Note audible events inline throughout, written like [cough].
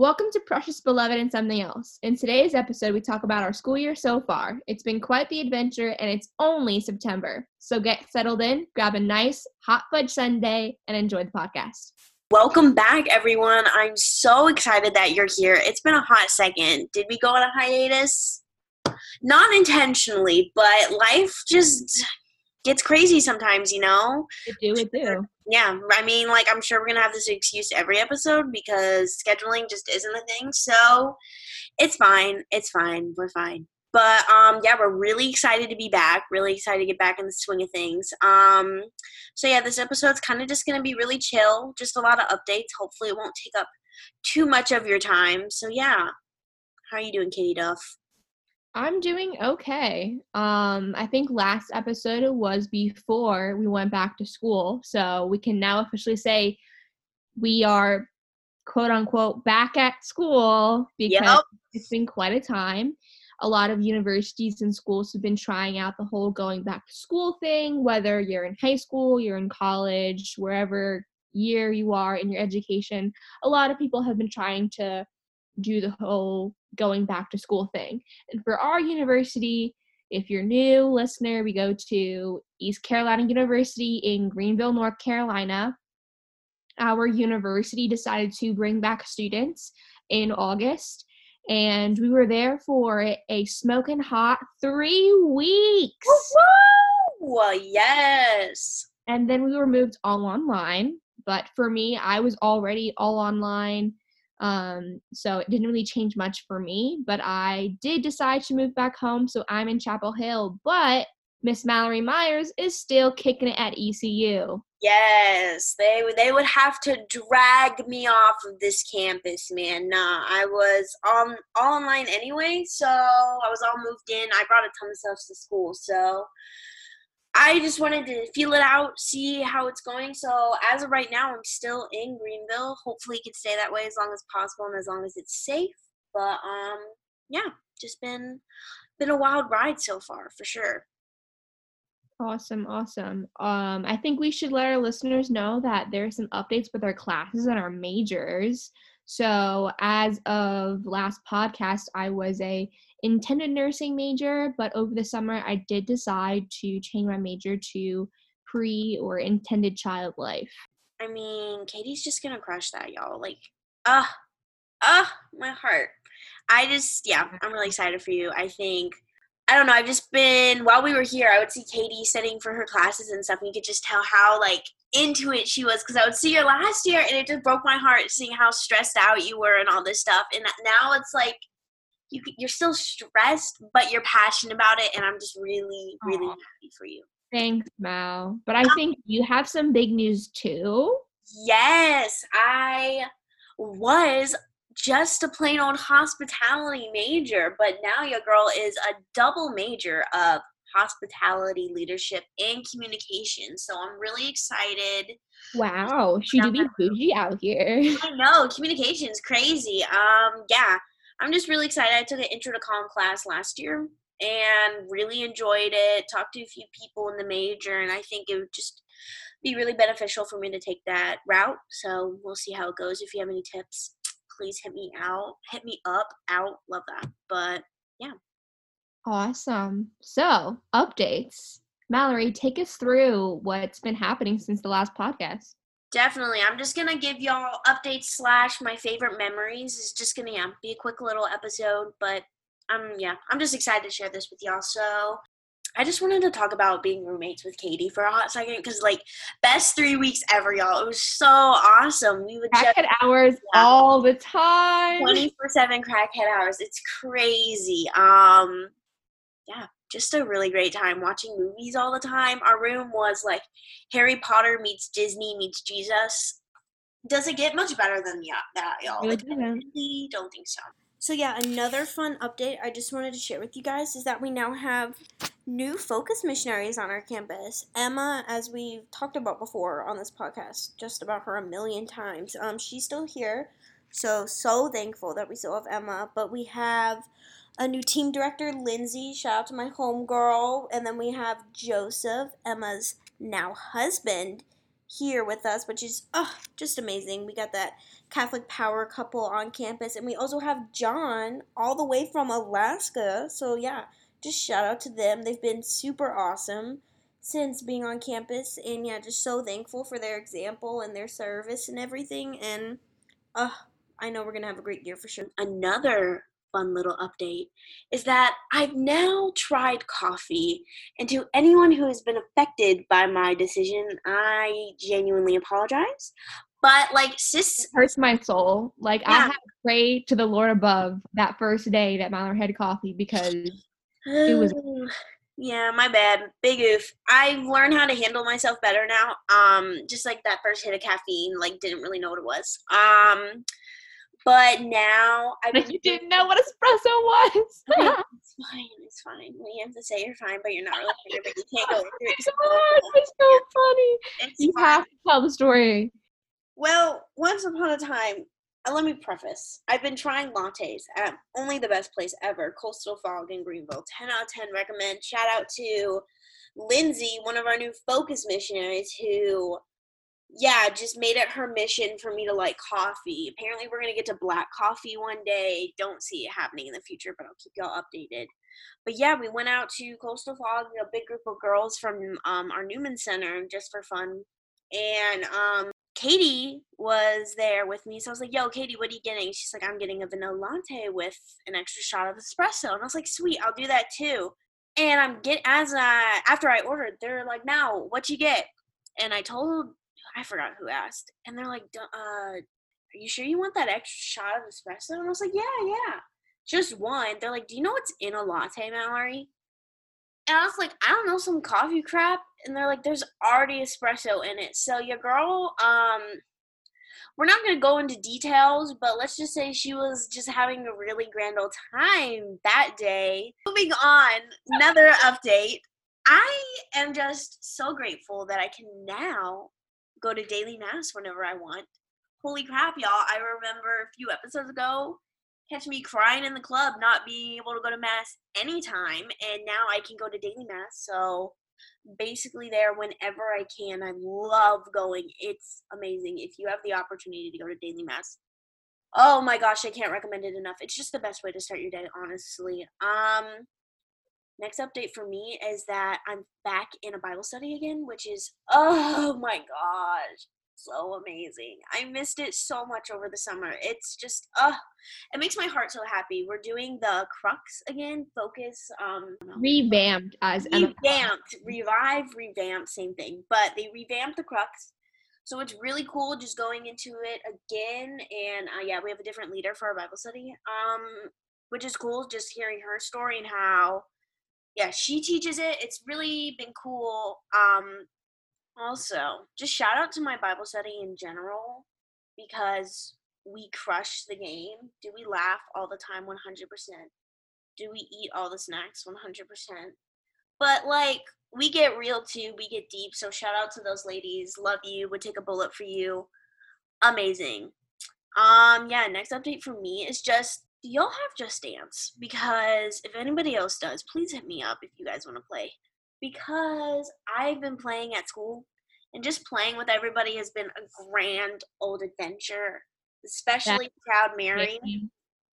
Welcome to Precious Beloved and Something Else. In today's episode, we talk about our school year so far. It's been quite the adventure, and it's only September. So get settled in, grab a nice hot fudge sundae, and enjoy the podcast. Welcome back, everyone. I'm so excited that you're here. It's been a hot second. Did we go on a hiatus? Not intentionally, but life just gets crazy sometimes, you know? It do, it do. Yeah, I mean, like, I'm sure we're going to have this excuse every episode because scheduling just isn't a thing. So it's fine. It's fine. We're fine. But um, yeah, we're really excited to be back. Really excited to get back in the swing of things. Um, so yeah, this episode's kind of just gonna be really chill. Just a lot of updates. Hopefully, it won't take up too much of your time. So yeah, how are you doing, Katie Duff? I'm doing okay. Um, I think last episode was before we went back to school, so we can now officially say we are quote unquote back at school because Yep. it's been quite a time. A lot of universities and schools have been trying out the whole going back to school thing, whether you're in high school, you're in college, wherever year you are in your education. A lot of people have been trying to do the whole going back to school thing. And for our university, if you're new listener, we go to East Carolina University in Greenville, North Carolina. Our university decided to bring back students in August, and we were there for a smoking hot three weeks. Woo! Yes. And then we were moved all online. But for me, I was already all online. Um, so it didn't really change much for me. But I did decide to move back home. So I'm in Chapel Hill. But Miss Mallory Myers is still kicking it at ECU. Yes, they they would have to drag me off of this campus, man. Nah, I was on all online anyway, so I was all moved in. I brought a ton of stuff to school, so I just wanted to feel it out, see how it's going. So as of right now, I'm still in Greenville. Hopefully, it can stay that way as long as possible and as long as it's safe. But um, yeah, just been been a wild ride so far for sure. Awesome, awesome. Um, I think we should let our listeners know that there are some updates with our classes and our majors. So, as of last podcast, I was a intended nursing major, but over the summer, I did decide to change my major to pre or intended child life. I mean, Katie's just gonna crush that, y'all. Like, ah, ah, my heart. I just, yeah, I'm really excited for you. I think, I don't know, I've just been, while we were here, I would see Katie studying for her classes and stuff, and you could just tell how, like, into it she was, because I would see her last year, and it just broke my heart seeing how stressed out you were and all this stuff. And now it's like, you, you're still stressed, but you're passionate about it, and I'm just really, really Aw. happy for you. Thanks, Mal. But I think you have some big news too. Yes, I was just a plain old hospitality major, but now your girl is a double major of hospitality leadership and communication. So I'm really excited. Wow, should you be bougie out here? I know communication is crazy. Um, yeah, I'm just really excited. I took an intro to comm class last year and really enjoyed it. Talked to a few people in the major, and I think it would just be really beneficial for me to take that route. So we'll see how it goes. If you have any tips, please hit me out, hit me up, out. Love that. But yeah. Awesome. So, updates. Mallory, take us through what's been happening since the last podcast. Definitely, I'm just gonna give y'all updates slash my favorite memories. It's just gonna yeah, be a quick little episode, but I'm yeah, I'm just excited to share this with y'all. So I just wanted to talk about being roommates with Katie for a hot second because like best three weeks ever, y'all. It was so awesome. We would just Crackhead hours Yeah. all the time. 24 7 crackhead hours. It's crazy. Um, yeah, just a really great time watching movies all the time. Our room was like Harry Potter meets Disney meets Jesus. Does it get much better than yeah, that, y'all? Really Like, I really don't think so. So yeah, another fun update I just wanted to share with you guys is that we now have new focus missionaries on our campus. Emma, as we've talked about before on this podcast, just about her a million times. Um, she's still here, so so thankful that we still have Emma. But we have a new team director, Lindsay. Shout out to my homegirl, and then we have Joseph, Emma's now husband. here with us, which is oh, just amazing. We got that Catholic power couple on campus, and we also have John all the way from Alaska. So, yeah, just shout out to them. They've been super awesome since being on campus, and yeah, just so thankful for their example and their service and everything. And uh, I know we're gonna have a great year for sure. Another fun little update is that I've now tried coffee, and to anyone who has been affected by my decision, I genuinely apologize. But like, sis, it hurts my soul. Like yeah. I had to pray to the Lord above that first day that Mallory had coffee because it was. [sighs] Yeah, my bad. Big oof. I've learned how to handle myself better now. Um, just like that first hit of caffeine, like didn't really know what it was. Um, but now I you didn't know what espresso was. [laughs] it's [laughs] fine. It's fine. We have to say you're fine, but you're not really fine. But you can't go through it. [laughs] It's so funny. It's you fine. have to tell the story. Well, once upon a time, uh, let me preface. I've been trying lattes at only the best place ever, Coastal Fog in Greenville. 10 out of 10 recommend. Shout out to Lindsay, one of our new focus missionaries, who yeah, just made it her mission for me to like coffee. Apparently, we're gonna get to black coffee one day. Don't see it happening in the future, but I'll keep y'all updated. But yeah, we went out to Coastal Fog, a big group of girls from um, our Newman Center, just for fun. And um, Katie was there with me, so I was like, "Yo, Katie, what are you getting?" She's like, "I'm getting a vanilla latte with an extra shot of espresso," and I was like, "Sweet, I'll do that too." And I'm get as I after I ordered, they're like, "Now, what you get?" And I told I forgot who asked, and they're like, uh, "Are you sure you want that extra shot of espresso?" And I was like, "Yeah, yeah, just one." They're like, "Do you know what's in a latte, Mallory?" And I was like, "I don't know, some coffee crap." And they're like, "There's already espresso in it." So your girl, um, we're not going to go into details, but let's just say she was just having a really grand old time that day. Moving on, another update. I am just so grateful that I can now go to daily mass whenever I want. Holy crap, y'all. I remember a few episodes ago, catch me crying in the club, not being able to go to mass anytime, and now I can go to daily mass. So basically there whenever I can. I love going. It's amazing. If you have the opportunity to go to daily mass. Oh my gosh, I can't recommend it enough. It's just the best way to start your day, honestly. Um next update for me is that I'm back in a Bible study again, which is oh my gosh, so amazing. I missed it so much over the summer. It's just uh it makes my heart so happy. We're doing the crux again, focus um revamped as revamped, revive, revamped, same thing. But they revamped the crux. So it's really cool just going into it again and uh, yeah, we have a different leader for our Bible study. Um which is cool just hearing her story and how yeah, she teaches it. It's really been cool. Um, also, just shout out to my Bible study in general because we crush the game. Do we laugh all the time? 100%. Do we eat all the snacks? 100%. But like, we get real too. We get deep. So shout out to those ladies. Love you. Would take a bullet for you. Amazing. Um, yeah, next update for me is just do y'all have Just Dance? Because if anybody else does, please hit me up if you guys want to play. Because I've been playing at school, and just playing with everybody has been a grand old adventure. Especially That's Proud Mary.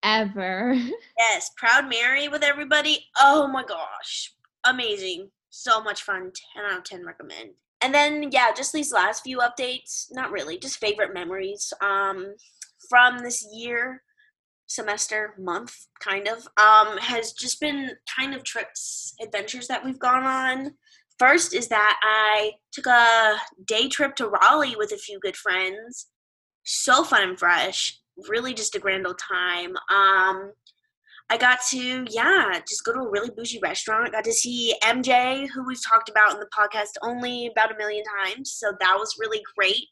Ever. [laughs] yes, Proud Mary with everybody. Oh my gosh. Amazing. So much fun. 10 out of 10 recommend. And then yeah, just these last few updates, not really, just favorite memories um from this year semester month kind of um has just been kind of trips adventures that we've gone on. First is that i took a day trip to raleigh with a few good friends. So fun and fresh. Really just a grand old time. Um i got to yeah just go to a really bougie restaurant. Got to see mj who we've talked about in the podcast only about a million times. So that was really great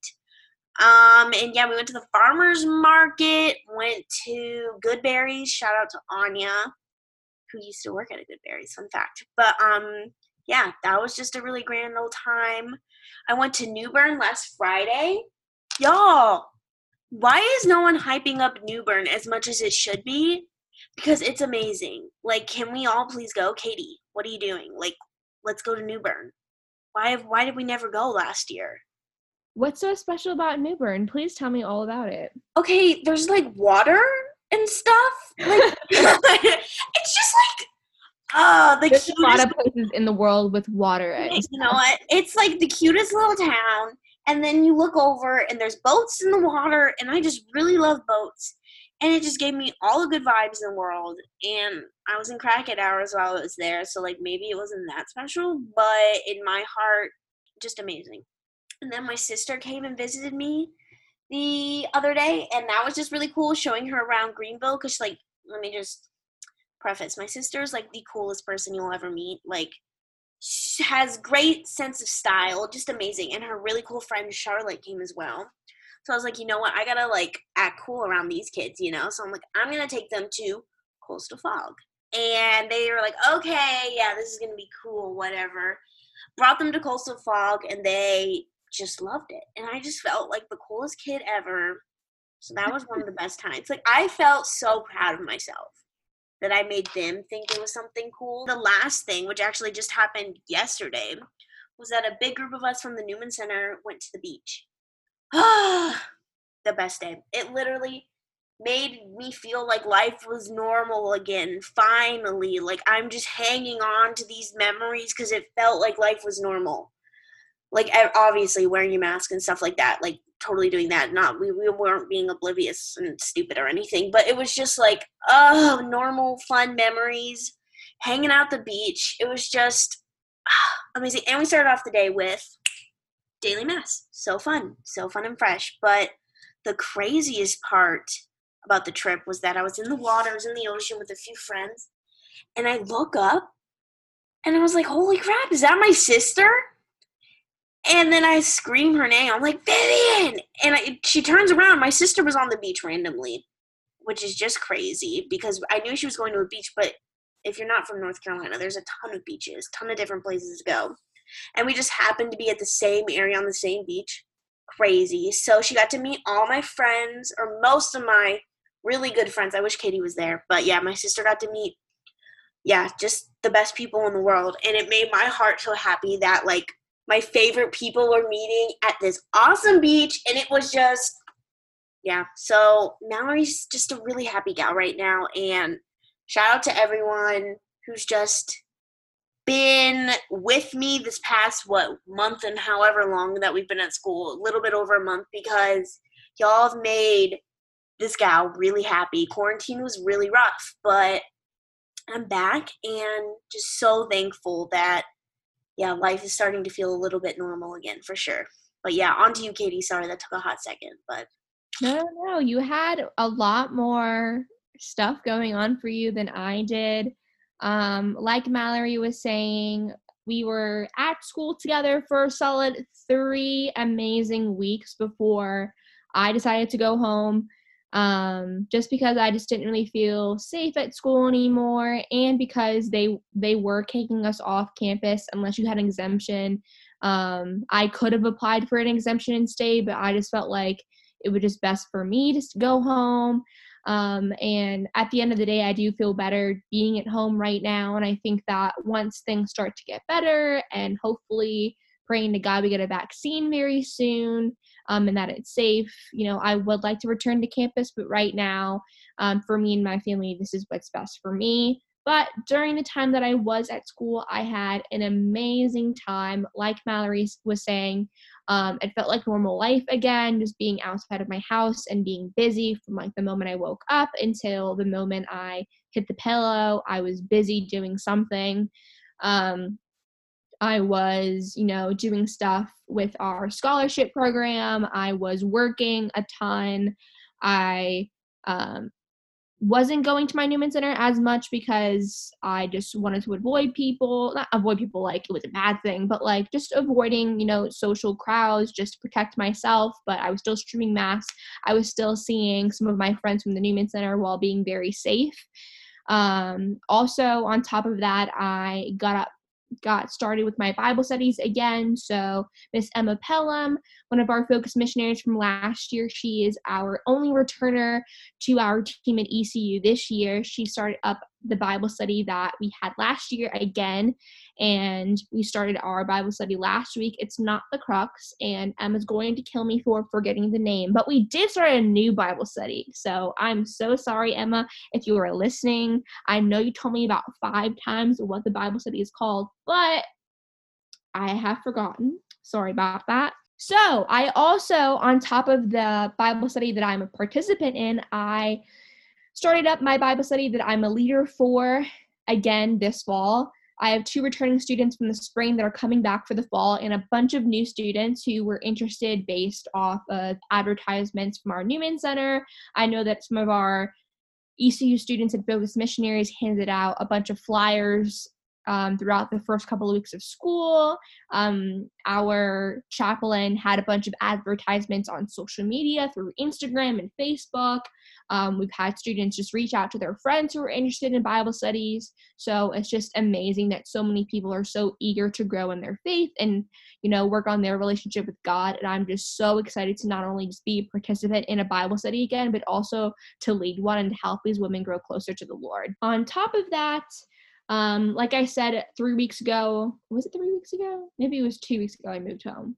um, and yeah, we went to the farmer's market, went to Goodberry's. Shout out to Anya, who used to work at a Goodberry's, fun fact. But um, yeah, that was just a really grand old time. I went to New Bern last Friday. Y'all, why is no one hyping up New Bern as much as it should be? Because it's amazing. Like, can we all please go? Katie, what are you doing? Like, let's go to New Bern. Why why did we never go last year? What's so special about New Bern? Please tell me all about it. Okay, there's like water and stuff. Like, [laughs] [laughs] it's just like oh, the There's cutest. a lot of places in the world with water. You know what? It's like the cutest little town, and then you look over and there's boats in the water, and I just really love boats. And it just gave me all the good vibes in the world. And I was in Crackhead hours while I was there, so like maybe it wasn't that special, but in my heart, just amazing. And then my sister came and visited me the other day, and that was just really cool showing her around Greenville. Cause like, let me just preface: my sister is like the coolest person you'll ever meet. Like, she has great sense of style, just amazing. And her really cool friend Charlotte came as well. So I was like, you know what? I gotta like act cool around these kids, you know. So I'm like, I'm gonna take them to Coastal Fog, and they were like, okay, yeah, this is gonna be cool, whatever. Brought them to Coastal Fog, and they just loved it. And I just felt like the coolest kid ever. So that was one of [laughs] the best times. Like I felt so proud of myself that I made them think it was something cool. The last thing, which actually just happened yesterday, was that a big group of us from the Newman Center went to the beach. [sighs] the best day. It literally made me feel like life was normal again. Finally, like I'm just hanging on to these memories because it felt like life was normal. Like obviously wearing your mask and stuff like that, like totally doing that. Not we, we weren't being oblivious and stupid or anything, but it was just like oh normal fun memories, hanging out the beach. It was just [sighs] amazing. And we started off the day with daily mass. So fun, so fun and fresh. But the craziest part about the trip was that I was in the water, I was in the ocean with a few friends, and I look up and I was like, holy crap, is that my sister? And then I scream her name. I'm like, Vivian! And I, she turns around. My sister was on the beach randomly, which is just crazy because I knew she was going to a beach, but if you're not from North Carolina, there's a ton of beaches, ton of different places to go. And we just happened to be at the same area on the same beach. Crazy. So she got to meet all my friends, or most of my really good friends. I wish Katie was there. But yeah, my sister got to meet, yeah, just the best people in the world. And it made my heart so happy that, like, my favorite people were meeting at this awesome beach. And it was just, yeah. So Mallory's just a really happy gal right now. And shout out to everyone who's just been with me this past what month and however long that we've been at school a little bit over a month because y'all have made this gal really happy quarantine was really rough but i'm back and just so thankful that yeah life is starting to feel a little bit normal again for sure but yeah on to you katie sorry that took a hot second but No, no. You had a lot more stuff going on for you than I did. Um, like Mallory was saying, we were at school together for a solid three amazing weeks before I decided to go home. Um, just because I just didn't really feel safe at school anymore, and because they they were kicking us off campus unless you had an exemption. Um, I could have applied for an exemption and stayed, but I just felt like it was just best for me to go home. Um, and at the end of the day, I do feel better being at home right now. And I think that once things start to get better, and hopefully praying to God we get a vaccine very soon um, and that it's safe, you know, I would like to return to campus. But right now, um, for me and my family, this is what's best for me. But during the time that I was at school, I had an amazing time. Like Mallory was saying, um, it felt like normal life again, just being outside of my house and being busy from like the moment I woke up until the moment I hit the pillow. I was busy doing something. Um, I was, you know, doing stuff with our scholarship program. I was working a ton. I um, wasn't going to my Newman Center as much because I just wanted to avoid people, not avoid people like it was a bad thing, but like just avoiding, you know, social crowds just to protect myself. But I was still streaming mass. I was still seeing some of my friends from the Newman Center while being very safe. Um, also, on top of that, I got up got started with my Bible studies again. So, Miss Emma Pelham, one of our focus missionaries from last year, she is our only returner to our team at ECU this year. She started up the Bible study that we had last year again. And we started our Bible study last week. It's not the crux, and Emma's going to kill me for forgetting the name. But we did start a new Bible study. So I'm so sorry, Emma, if you are listening. I know you told me about five times what the Bible study is called, but I have forgotten. Sorry about that. So, I also, on top of the Bible study that I'm a participant in, I started up my Bible study that I'm a leader for again this fall. I have two returning students from the spring that are coming back for the fall, and a bunch of new students who were interested based off of advertisements from our Newman Center. I know that some of our ECU students at Focus Missionaries handed out a bunch of flyers um, throughout the first couple of weeks of school. Um, our chaplain had a bunch of advertisements on social media through Instagram and Facebook. Um, we've had students just reach out to their friends who are interested in Bible studies. So it's just amazing that so many people are so eager to grow in their faith and, you know, work on their relationship with God. And I'm just so excited to not only just be a participant in a Bible study again, but also to lead one and help these women grow closer to the Lord. On top of that, um, like I said three weeks ago, was it three weeks ago? Maybe it was two weeks ago. I moved home.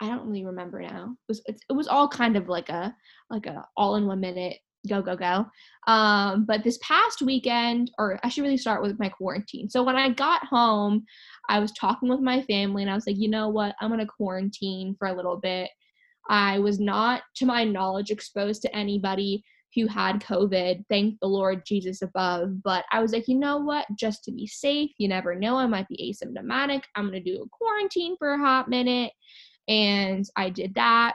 I don't really remember now. It was it was all kind of like a like a all in one minute go go go. Um, but this past weekend, or I should really start with my quarantine. So when I got home, I was talking with my family, and I was like, you know what, I'm gonna quarantine for a little bit. I was not, to my knowledge, exposed to anybody who had COVID. Thank the Lord Jesus above. But I was like, you know what? Just to be safe, you never know. I might be asymptomatic. I'm going to do a quarantine for a hot minute. And I did that.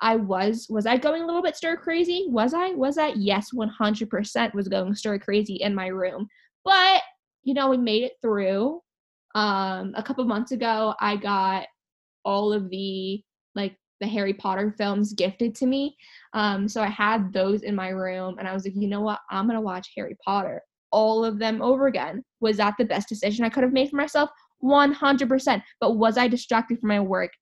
I was was I going a little bit stir crazy? Was I? Was I? Yes, 100% was going stir crazy in my room. But, you know, we made it through. Um a couple months ago, I got all of the like the Harry Potter films gifted to me. Um, so I had those in my room, and I was like, you know what? I'm gonna watch Harry Potter, all of them over again. Was that the best decision I could have made for myself? 100%. But was I distracted from my work?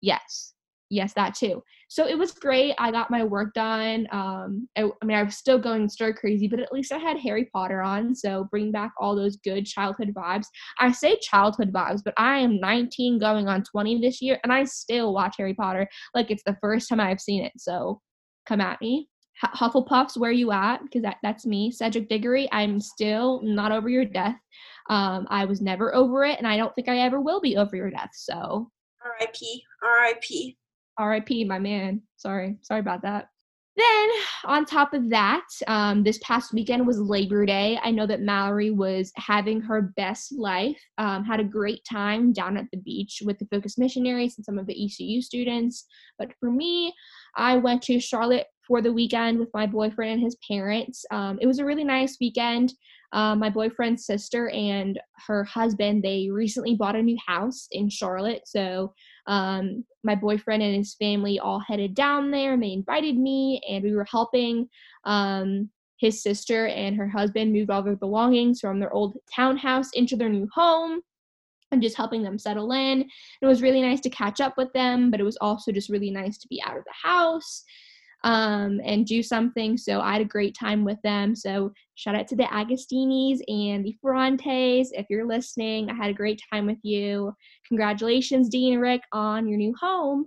Yes yes, that too. So it was great. I got my work done. Um, I, I, mean, I was still going stir crazy, but at least I had Harry Potter on. So bring back all those good childhood vibes. I say childhood vibes, but I am 19 going on 20 this year, and I still watch Harry Potter like it's the first time I've seen it. So come at me. Hufflepuffs, where you at? Because that, that's me. Cedric Diggory, I'm still not over your death. Um, I was never over it, and I don't think I ever will be over your death. So R.I.P. R.I.P. RIP, my man. Sorry, sorry about that. Then, on top of that, um, this past weekend was Labor Day. I know that Mallory was having her best life, um, had a great time down at the beach with the Focus Missionaries and some of the ECU students. But for me, I went to Charlotte for the weekend with my boyfriend and his parents. Um, it was a really nice weekend. Uh, my boyfriend's sister and her husband, they recently bought a new house in Charlotte. So um, my boyfriend and his family all headed down there and they invited me and we were helping um, his sister and her husband move all their belongings from their old townhouse into their new home and just helping them settle in. It was really nice to catch up with them, but it was also just really nice to be out of the house um, and do something. So I had a great time with them. So shout out to the Agostinis and the Ferrantes. If you're listening, I had a great time with you. Congratulations, Dean and Rick, on your new home.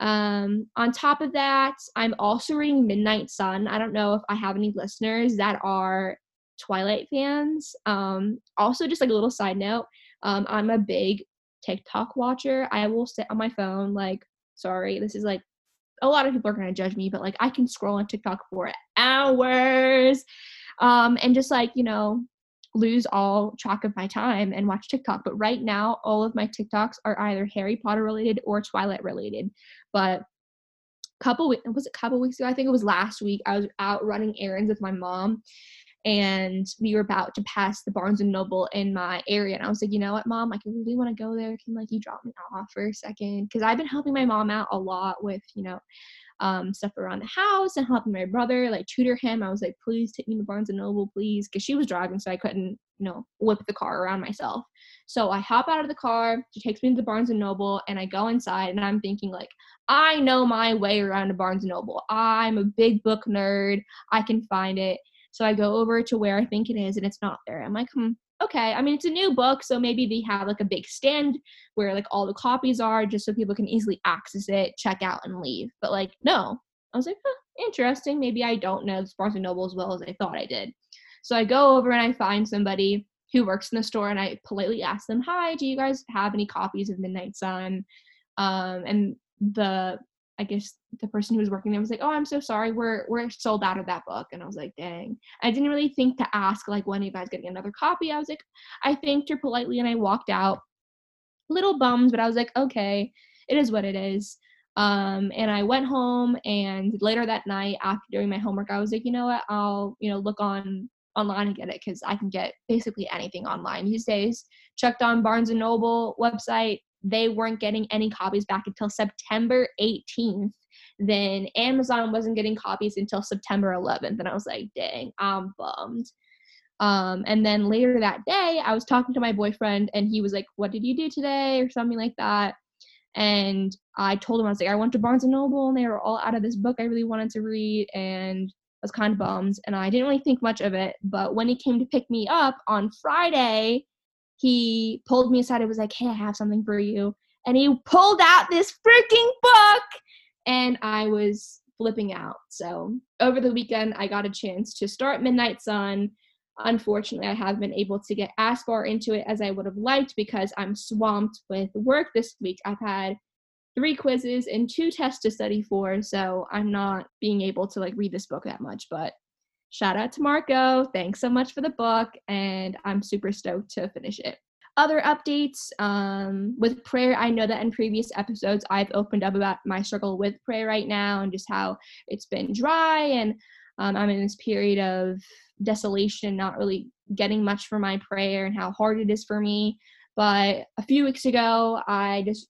Um, on top of that, I'm also reading Midnight Sun. I don't know if I have any listeners that are Twilight fans. Um, also, just like a little side note, um, I'm a big TikTok watcher. I will sit on my phone, like, sorry, this is like a lot of people are going to judge me, but like I can scroll on TikTok for hours um, and just like, you know, lose all track of my time and watch TikTok. But right now, all of my TikToks are either Harry Potter related or Twilight related. But couple was it a couple weeks ago? I think it was last week. I was out running errands with my mom and we were about to pass the Barnes and Noble in my area. And I was like, you know what, mom, like I really want to go there. Can like you drop me off for a second? Because I've been helping my mom out a lot with, you know, um, stuff around the house and helping my brother like tutor him. I was like, please take me to Barnes and Noble, please, because she was driving, so I couldn't, you know, whip the car around myself. So I hop out of the car. She takes me to the Barnes and Noble, and I go inside, and I'm thinking like, I know my way around a Barnes and Noble. I'm a big book nerd. I can find it. So I go over to where I think it is and it's not there. I'm like, hmm, okay. I mean, it's a new book, so maybe they have like a big stand where like all the copies are just so people can easily access it, check out, and leave. But like, no. I was like, huh, interesting. Maybe I don't know Barnes and Noble as well as I thought I did. So I go over and I find somebody who works in the store and I politely ask them, Hi, do you guys have any copies of Midnight Sun? Um, and the I guess the person who was working there was like, "Oh, I'm so sorry, we're we're sold out of that book." And I was like, "Dang!" I didn't really think to ask like, "When are you guys getting another copy?" I was like, I thanked her politely and I walked out, little bummed, but I was like, "Okay, it is what it is." Um, and I went home, and later that night, after doing my homework, I was like, "You know what? I'll you know look on online and get it because I can get basically anything online these days." Checked on Barnes and Noble website they weren't getting any copies back until September 18th. Then Amazon wasn't getting copies until September 11th. And I was like, dang, I'm bummed. Um, and then later that day, I was talking to my boyfriend, and he was like, What did you do today? or something like that. And I told him, I was like, I went to Barnes and Noble, and they were all out of this book I really wanted to read. And I was kind of bummed. And I didn't really think much of it. But when he came to pick me up on Friday, he pulled me aside and was like, Hey, I have something for you. And he pulled out this freaking book. And I was flipping out. So over the weekend, I got a chance to start Midnight Sun. Unfortunately, I haven't been able to get as far into it as I would have liked because I'm swamped with work this week. I've had three quizzes and two tests to study for, so I'm not being able to like read this book that much, but shout out to Marco. Thanks so much for the book, and I'm super stoked to finish it. Other updates um, with prayer, I know that in previous episodes I've opened up about my struggle with prayer right now and just how it's been dry, and um, I'm in this period of desolation, not really getting much for my prayer, and how hard it is for me. But a few weeks ago, I just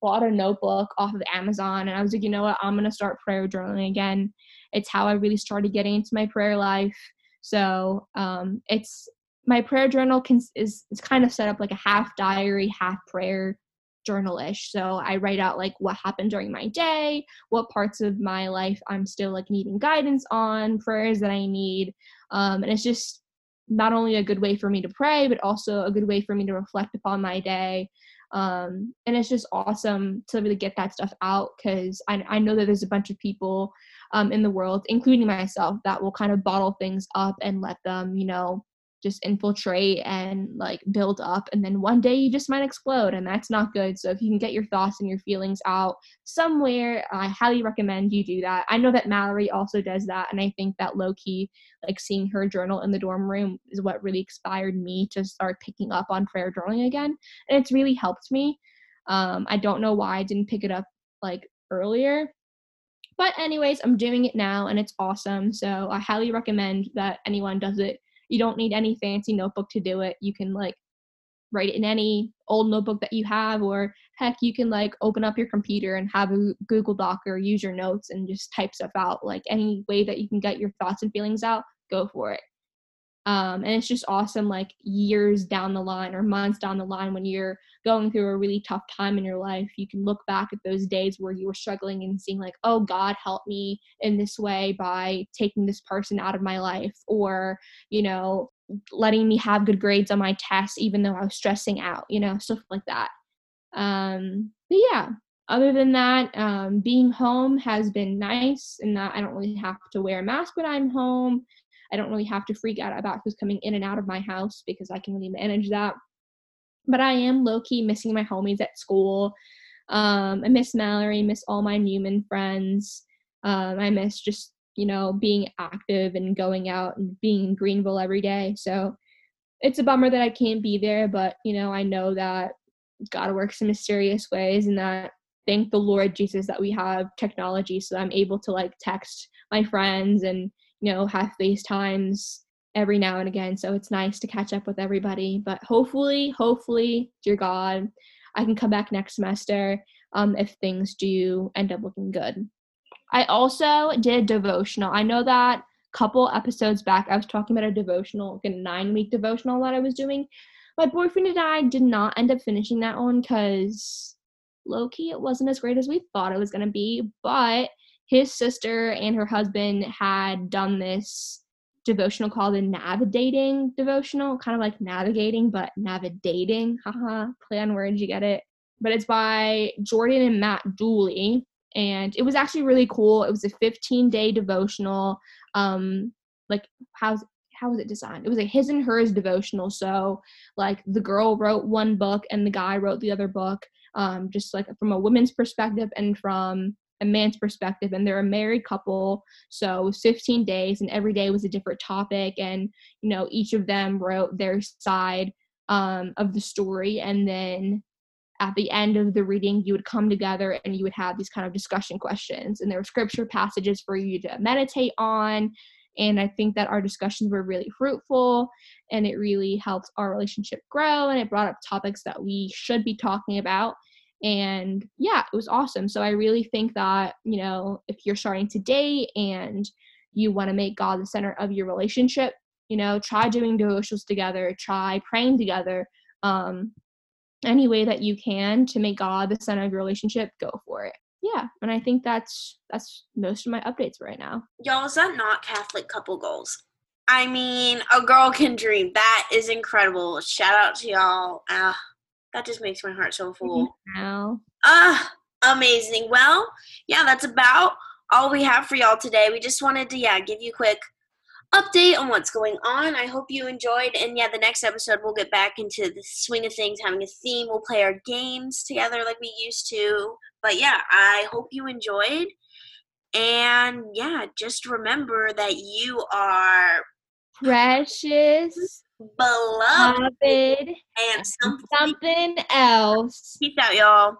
bought a notebook off of Amazon and I was like, you know what, I'm gonna start prayer journaling again. It's how I really started getting into my prayer life. So um, it's my prayer journal can, is is kind of set up like a half diary, half prayer journalish. So I write out like what happened during my day, what parts of my life I'm still like needing guidance on, prayers that I need, um, and it's just not only a good way for me to pray, but also a good way for me to reflect upon my day um, and it's just awesome to really get that stuff out because I, I know that there's a bunch of people um, in the world including myself that will kind of bottle things up and let them you know just infiltrate and like build up and then one day you just might explode and that's not good. So if you can get your thoughts and your feelings out somewhere i highly recommend you do that. I know that mallory also does that and i think that low key like seeing her journal in the dorm room is what really inspired me to start picking up on prayer journaling again and it's really helped me. Um, i don't know why i didn't pick it up like earlier but anyways i'm doing it now and it's awesome. So i highly recommend that anyone does it you don't need any fancy notebook to do it. You can like write it in any old notebook that you have or heck you can like open up your computer and have a google doc or use your notes and just type stuff out. Like any way that you can get your thoughts and feelings out go for it um, and it's just awesome like years down the line or months down the line when you're going through a really tough time in your life you can look back at those days where you were struggling and seeing like oh god help me in this way by taking this person out of my life or you know letting me have good grades on my tests even though i was stressing out you know stuff like that. Um but yeah other than that um, being home has been nice and that i don't really have to wear a mask when i'm home I don't really have to freak out about who's coming in and out of my house because I can really manage that. But I am low key missing my homies at school. Um, I miss Mallory, miss all my Newman friends. Um, I miss just, you know, being active and going out and being in Greenville every day. So it's a bummer that I can't be there, but, you know, I know that God works in mysterious ways and that thank the Lord Jesus that we have technology so I'm able to like text my friends and you know, have FaceTimes every now and again. So it's nice to catch up with everybody. But hopefully, hopefully, dear God, I can come back next semester um, if things do end up looking good. I also did devotional. I know that couple episodes back I was talking about a devotional, like a nine week devotional that I was doing. My boyfriend and I did not end up finishing that one because low key it wasn't as great as we thought it was gonna be, but his sister and her husband had done this devotional called the navigating devotional kind of like navigating but navigating haha play on words you get it but it's by jordan and matt dooley and it was actually really cool it was a 15 day devotional um like how's how was it designed? It was a his and hers devotional. So like the girl wrote one book and the guy wrote the other book, um, just like from a woman's perspective and from a man's perspective. And they're a married couple. So 15 days and every day was a different topic. And, you know, each of them wrote their side um, of the story. And then at the end of the reading, you would come together and you would have these kind of discussion questions. And there were scripture passages for you to meditate on and I think that our discussions were really fruitful and it really helped our relationship grow and it brought up topics that we should be talking about. And yeah, it was awesome. So I really think that, you know, if you're starting to date and you want to make God the center of your relationship, you know, try doing devotionals together, try praying together. Um, any way that you can to make God the center of your relationship, go for it. Yeah and i think that's that's most of my updates right now. Y'all is that not catholic couple goals? I mean a girl can dream. That is incredible. Shout out to y'all. Ah that just makes my heart so full now ah amazing well yeah that's about all we have for y'all today we just wanted to yeah give you a quick update on what's going on. I hope you enjoyed. And yeah, the next episode we'll get back into the swing of things, having a theme. We'll play our games together like we used to. But yeah, I hope you enjoyed. And yeah, just remember that you are precious, beloved, and something, something else. Peace out, y'all.